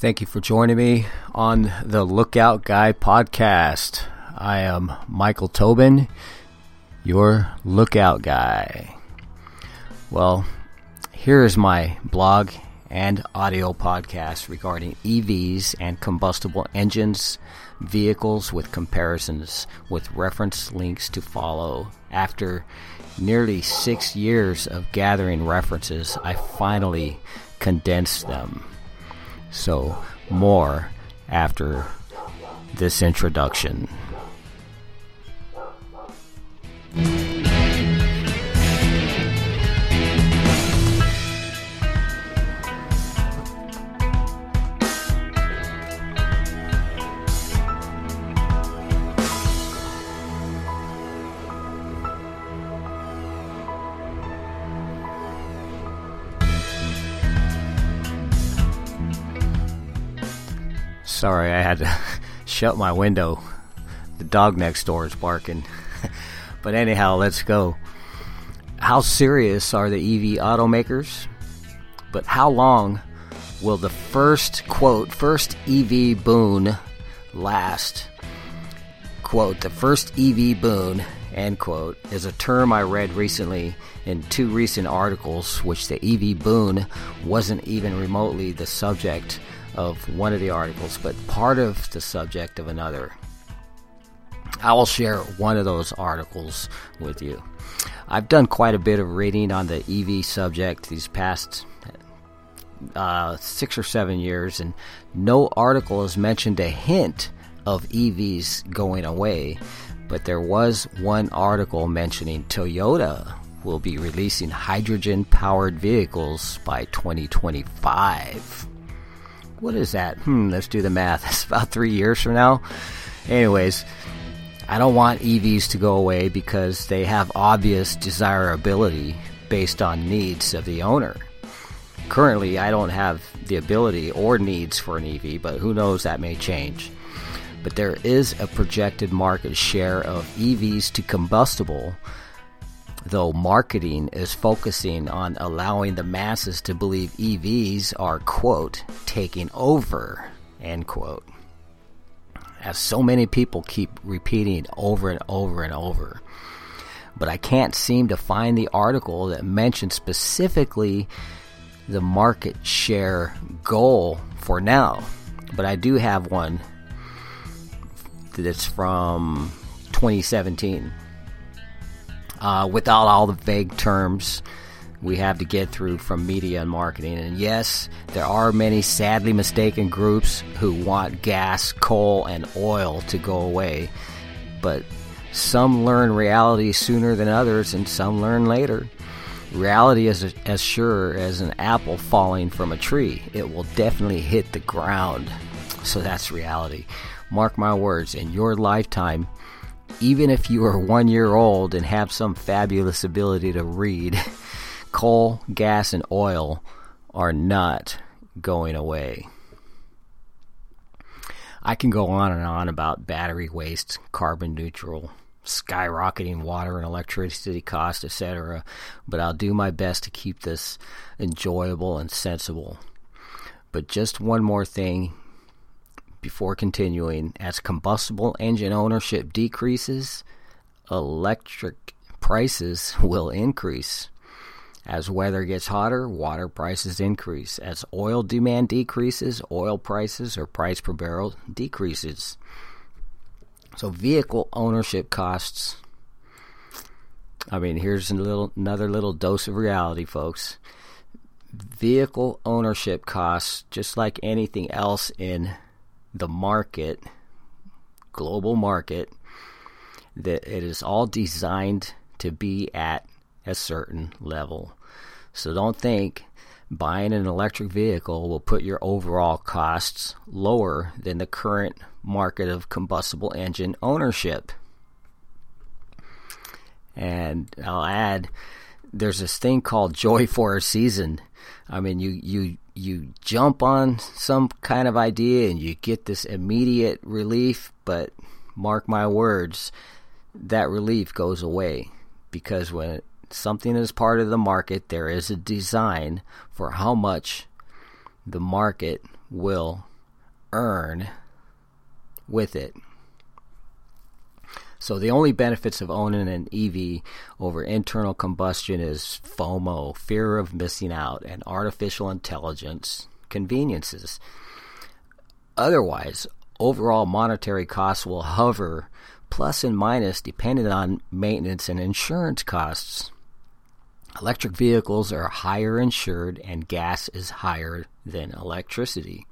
Thank you for joining me on the Lookout Guy podcast. I am Michael Tobin, your lookout guy. Well, here is my blog and audio podcast regarding EVs and combustible engines, vehicles with comparisons with reference links to follow. After nearly six years of gathering references, I finally condensed them. So, more after this introduction. Shut my window. The dog next door is barking. but anyhow, let's go. How serious are the EV automakers? But how long will the first quote, first EV boon last? Quote, the first EV boon, end quote, is a term I read recently in two recent articles, which the EV boon wasn't even remotely the subject of one of the articles, but part of the subject of another. I will share one of those articles with you. I've done quite a bit of reading on the EV subject these past uh, six or seven years, and no article has mentioned a hint of EVs going away. But there was one article mentioning Toyota will be releasing hydrogen powered vehicles by 2025. What is that? Hmm, let's do the math. It's about three years from now. Anyways, I don't want EVs to go away because they have obvious desirability based on needs of the owner. Currently, I don't have the ability or needs for an EV, but who knows, that may change. But there is a projected market share of EVs to combustible, though marketing is focusing on allowing the masses to believe EVs are, quote, taking over, end quote as so many people keep repeating over and over and over. But I can't seem to find the article that mentions specifically the market share goal for now. But I do have one that's from 2017. Uh, without all the vague terms we have to get through from media and marketing. And yes, there are many sadly mistaken groups who want gas, coal, and oil to go away. But some learn reality sooner than others, and some learn later. Reality is as sure as an apple falling from a tree. It will definitely hit the ground. So that's reality. Mark my words, in your lifetime, even if you are one year old and have some fabulous ability to read, coal, gas, and oil are not going away. I can go on and on about battery waste, carbon neutral, skyrocketing water and electricity costs, etc., but I'll do my best to keep this enjoyable and sensible. But just one more thing before continuing as combustible engine ownership decreases, electric prices will increase. As weather gets hotter, water prices increase. As oil demand decreases, oil prices or price per barrel decreases. So vehicle ownership costs. I mean, here's a little another little dose of reality, folks. Vehicle ownership costs, just like anything else in the market, global market, that it is all designed to be at a certain level. So don't think buying an electric vehicle will put your overall costs lower than the current market of combustible engine ownership. And I'll add there's this thing called joy for a season. I mean, you you you jump on some kind of idea and you get this immediate relief, but mark my words, that relief goes away because when something is part of the market, there is a design for how much the market will earn with it. So the only benefits of owning an EV over internal combustion is FOMO, fear of missing out, and artificial intelligence conveniences. Otherwise, overall monetary costs will hover plus and minus depending on maintenance and insurance costs. Electric vehicles are higher insured and gas is higher than electricity.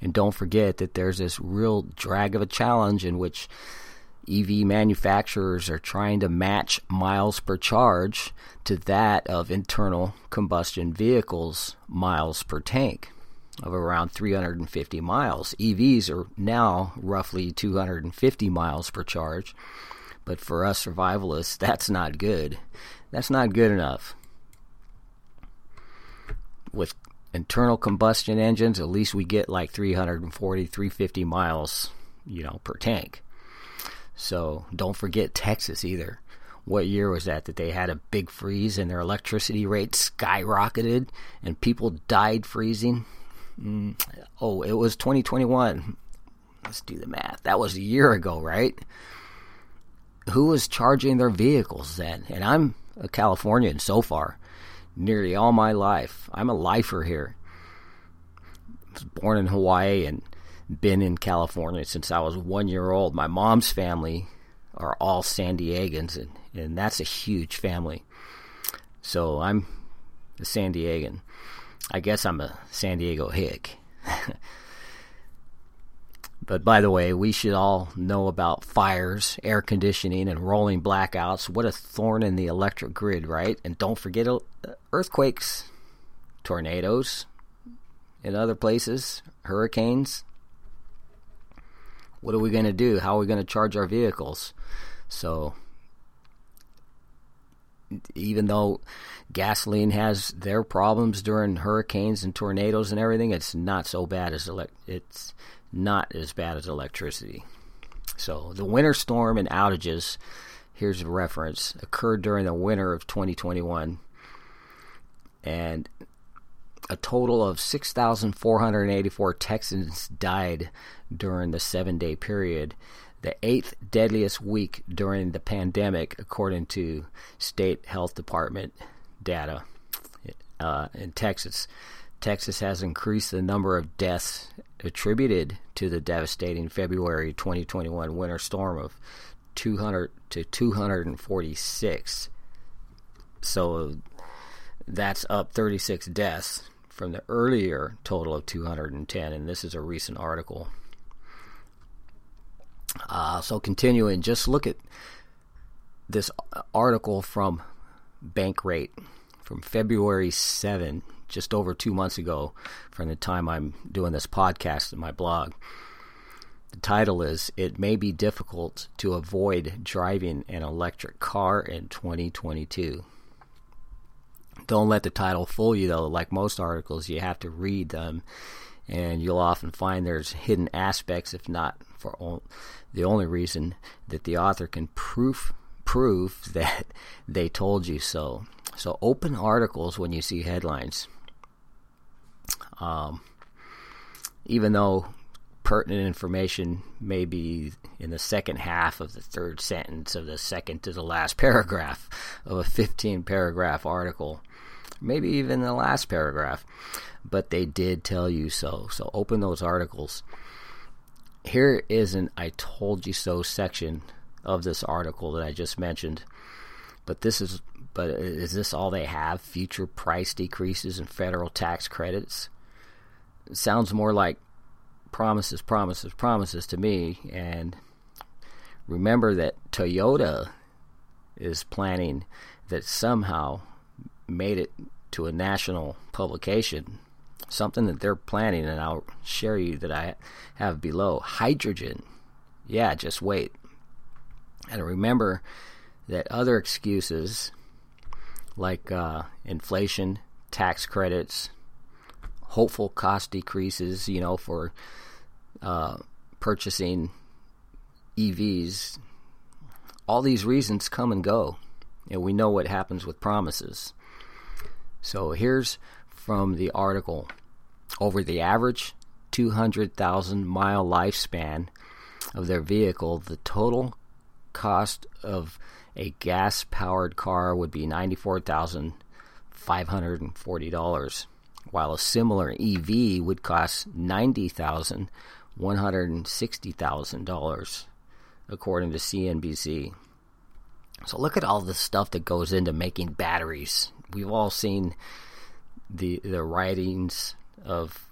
And don't forget that there's this real drag of a challenge in which EV manufacturers are trying to match miles per charge to that of internal combustion vehicles' miles per tank of around 350 miles. EVs are now roughly 250 miles per charge, but for us survivalists, that's not good. That's not good enough. With internal combustion engines, at least we get like 340, 350 miles, you know, per tank. So don't forget Texas either. What year was that that they had a big freeze and their electricity rate skyrocketed and people died freezing? Mm, oh, it was 2021. Let's do the math. That was a year ago, right? Who was charging their vehicles then? And I'm a Californian so far, nearly all my life. I'm a lifer here. I was born in Hawaii and been in California since I was one year old. My mom's family are all San Diegans, and, and that's a huge family. So I'm a San Diegan. I guess I'm a San Diego hick. but by the way, we should all know about fires, air conditioning, and rolling blackouts. What a thorn in the electric grid, right? And don't forget earthquakes, tornadoes in other places, hurricanes what are we going to do? How are we going to charge our vehicles? So, even though gasoline has their problems during hurricanes and tornadoes and everything, it's not so bad as elect- it's not as bad as electricity. So, the winter storm and outages, here's a reference, occurred during the winter of 2021. And a total of 6,484 Texans died during the seven day period, the eighth deadliest week during the pandemic, according to state health department data uh, in Texas. Texas has increased the number of deaths attributed to the devastating February 2021 winter storm of 200 to 246. So that's up 36 deaths from the earlier total of 210, and this is a recent article. Uh, so continuing, just look at this article from Bankrate from February 7, just over two months ago, from the time I'm doing this podcast in my blog. The title is It May Be Difficult to Avoid Driving an Electric Car in 2022. Don't let the title fool you, though. Like most articles, you have to read them, and you'll often find there's hidden aspects, if not for the only reason that the author can proof prove that they told you so. So open articles when you see headlines. Um, even though pertinent information may be in the second half of the third sentence of the second to the last paragraph of a 15 paragraph article, maybe even the last paragraph, but they did tell you so. So open those articles. Here is an I told you so section of this article that I just mentioned. But this is but is this all they have? Future price decreases and federal tax credits? It sounds more like promises, promises, promises to me. And remember that Toyota is planning that somehow made it to a national publication, something that they're planning, and I'll share you that I have below. Hydrogen. Yeah, just wait. And remember that other excuses like uh, inflation, tax credits, hopeful cost decreases, you know, for uh, purchasing EVs, all these reasons come and go. And we know what happens with promises. So here's from the article over the average 200,000 mile lifespan of their vehicle, the total cost of a gas powered car would be $94,540, while a similar EV would cost $90,160,000, according to CNBC. So look at all the stuff that goes into making batteries. We've all seen the the writings of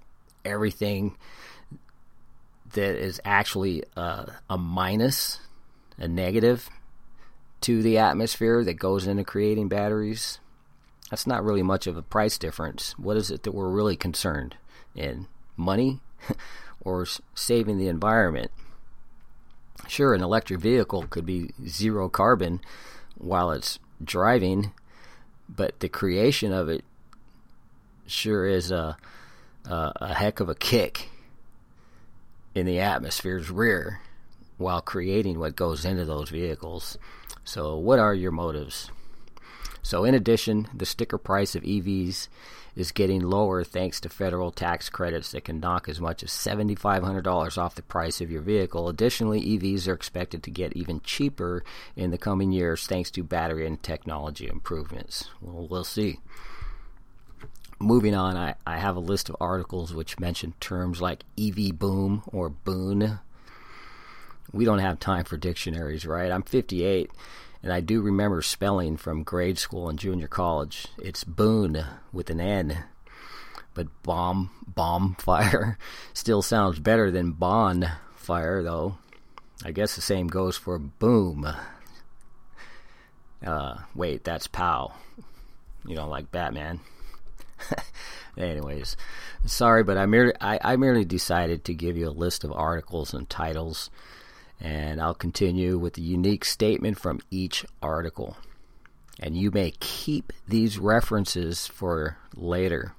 everything that is actually a, a minus, a negative to the atmosphere that goes into creating batteries. That's not really much of a price difference. What is it that we're really concerned in? Money or saving the environment? Sure, an electric vehicle could be zero carbon while it's driving, but the creation of it sure is a, a, a heck of a kick in the atmosphere's rear while creating what goes into those vehicles. So, what are your motives? So, in addition, the sticker price of EVs is getting lower thanks to federal tax credits that can knock as much as $7,500 off the price of your vehicle. Additionally, EVs are expected to get even cheaper in the coming years thanks to battery and technology improvements. Well, we'll see. Moving on, I, I have a list of articles which mention terms like EV boom or boon. We don't have time for dictionaries, right? I'm 58 and I do remember spelling from grade school and junior college. It's boon with an N. But bomb, bomb fire still sounds better than bond fire, though. I guess the same goes for boom. Uh, wait, that's pow. You know, like Batman. Anyways, sorry, but I merely I, I merely decided to give you a list of articles and titles and I'll continue with the unique statement from each article. And you may keep these references for later.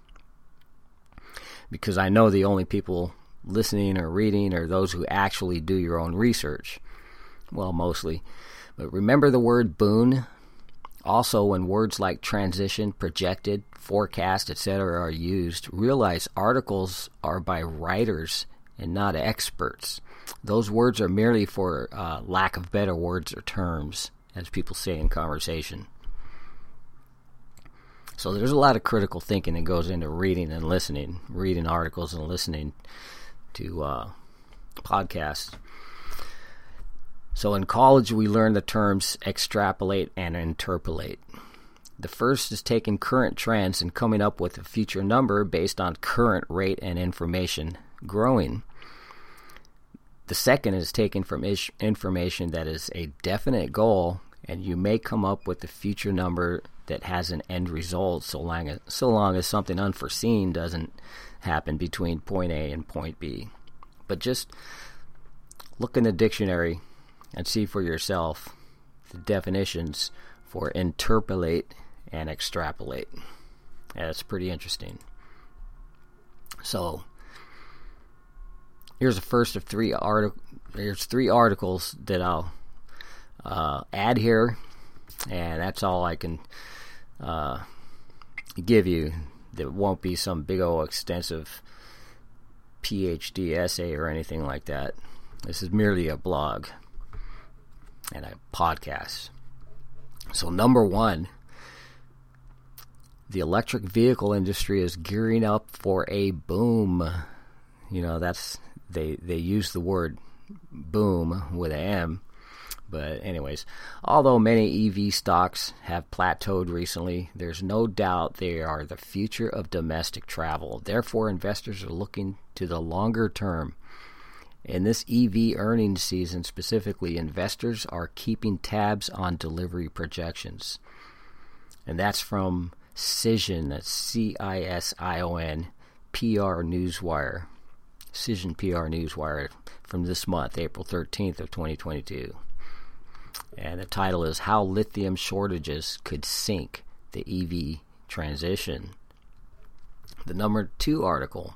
Because I know the only people listening or reading are those who actually do your own research. Well, mostly. But remember the word boon. Also, when words like transition, projected, forecast, etc. are used, realize articles are by writers and not experts. Those words are merely for uh, lack of better words or terms, as people say in conversation. So there's a lot of critical thinking that goes into reading and listening, reading articles and listening to uh, podcasts. So in college, we learn the terms extrapolate and interpolate. The first is taking current trends and coming up with a future number based on current rate and information growing. The second is taken from ish information that is a definite goal, and you may come up with a future number that has an end result so long as, so long as something unforeseen doesn't happen between point A and point B. But just look in the dictionary and see for yourself the definitions for interpolate and extrapolate. That's pretty interesting. So, here's the first of three articles. There's three articles that I'll uh, add here, and that's all I can uh, give you. That won't be some big old extensive PhD essay or anything like that. This is merely a blog and a podcast. So, number one, the electric vehicle industry is gearing up for a boom. You know, that's they they use the word boom with an M. But anyways, although many EV stocks have plateaued recently, there's no doubt they are the future of domestic travel. Therefore, investors are looking to the longer term. In this EV earnings season specifically, investors are keeping tabs on delivery projections. And that's from Cision, that's C I S I O N, PR Newswire. Cision PR Newswire from this month, April 13th of 2022. And the title is How Lithium Shortages Could Sink the EV Transition. The number two article.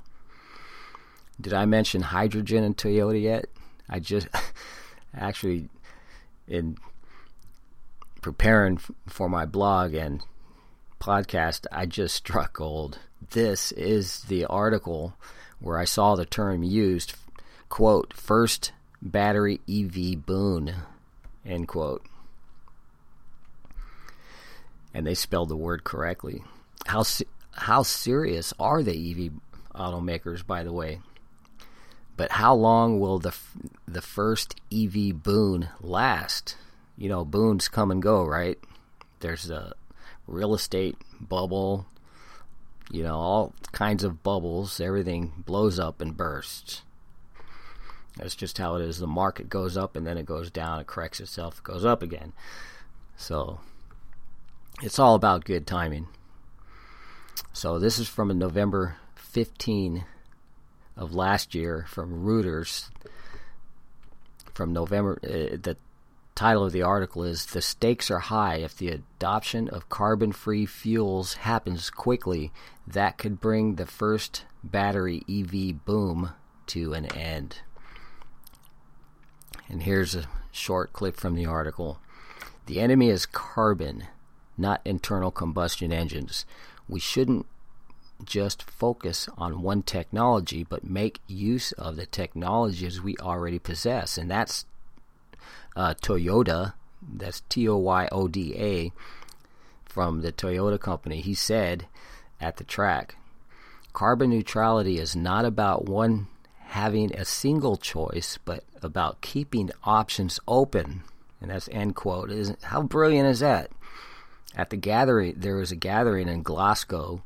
Did I mention hydrogen and Toyota yet? I just actually, in preparing for my blog and podcast, I just struck gold. This is the article where I saw the term used, quote, first battery EV boon, end quote. And they spelled the word correctly. How how serious are the EV automakers, by the way? But how long will the the first EV boon last? You know, boons come and go, right? There's a real estate bubble, you know, all kinds of bubbles. Everything blows up and bursts. That's just how it is. The market goes up and then it goes down. It corrects itself. It goes up again. So it's all about good timing. So this is from November 15 of last year from Reuters. From November, uh, the title of the article is "The stakes are high if the adoption of carbon-free fuels happens quickly. That could bring the first battery EV boom to an end." And here's a short clip from the article. The enemy is carbon, not internal combustion engines. We shouldn't just focus on one technology, but make use of the technologies we already possess. And that's uh, Toyoda. That's T O Y O D A from the Toyota company. He said at the track carbon neutrality is not about one having a single choice, but about keeping options open. And that's end quote. Is how brilliant is that? At the gathering, there was a gathering in Glasgow.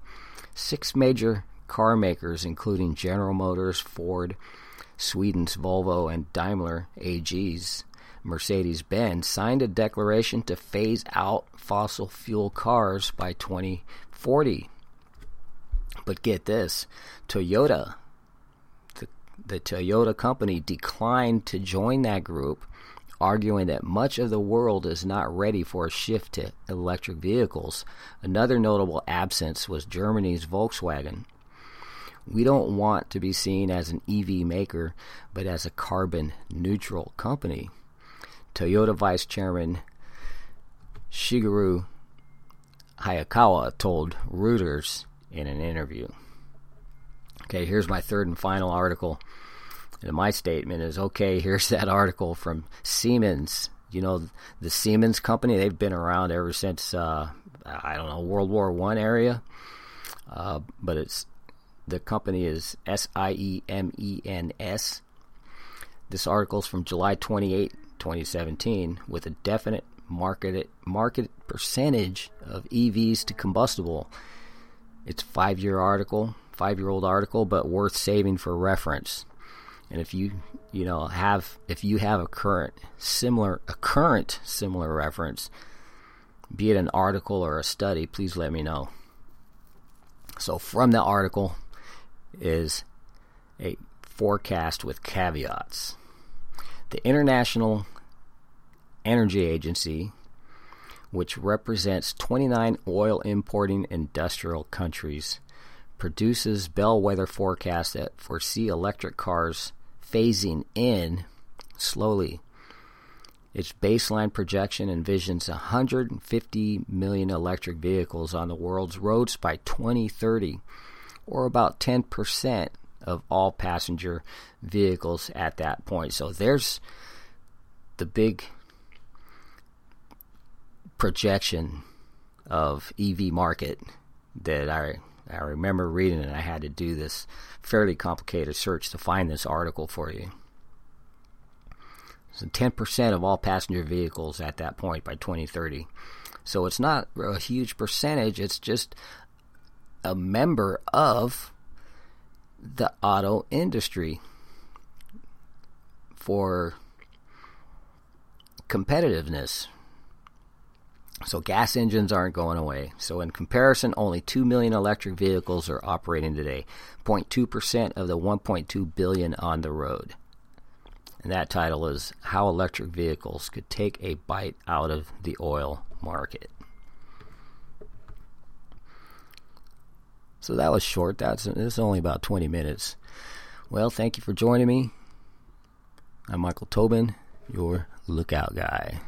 Six major car makers, including General Motors, Ford, Sweden's Volvo, and Daimler AG's Mercedes Benz, signed a declaration to phase out fossil fuel cars by 2040. But get this Toyota the the Toyota company declined to join that group, arguing that much of the world is not ready for a shift to electric vehicles. Another notable absence was Germany's Volkswagen. We don't want to be seen as an EV maker, but as a carbon neutral company. Toyota Vice Chairman Shigeru Hayakawa told Reuters in an interview. Okay, here's my third and final article. And my statement is okay, here's that article from Siemens. You know, the Siemens company, they've been around ever since, uh, I don't know, World War One area. Uh, but it's the company is S I E M E N S. This article is from July 28, 2017, with a definite market market percentage of EVs to combustible. It's five year article five year old article, but worth saving for reference. And if you you know have if you have a current similar a current similar reference, be it an article or a study, please let me know. So from the article is a forecast with caveats. The International Energy Agency, which represents 29 oil importing industrial countries, produces bellwether forecasts that foresee electric cars phasing in slowly. Its baseline projection envisions 150 million electric vehicles on the world's roads by 2030, or about 10% of all passenger vehicles at that point. So there's the big projection of EV market that I I remember reading and I had to do this fairly complicated search to find this article for you. So 10% of all passenger vehicles at that point by 2030. So it's not a huge percentage, it's just a member of the auto industry for competitiveness, so gas engines aren't going away. So in comparison, only 2 million electric vehicles are operating today, 0.2% of the 1.2 billion on the road. And that title is How Electric Vehicles Could Take a Bite Out of the Oil Market. So that was short. That's it's only about 20 minutes. Well, thank you for joining me. I'm Michael Tobin, your lookout guy.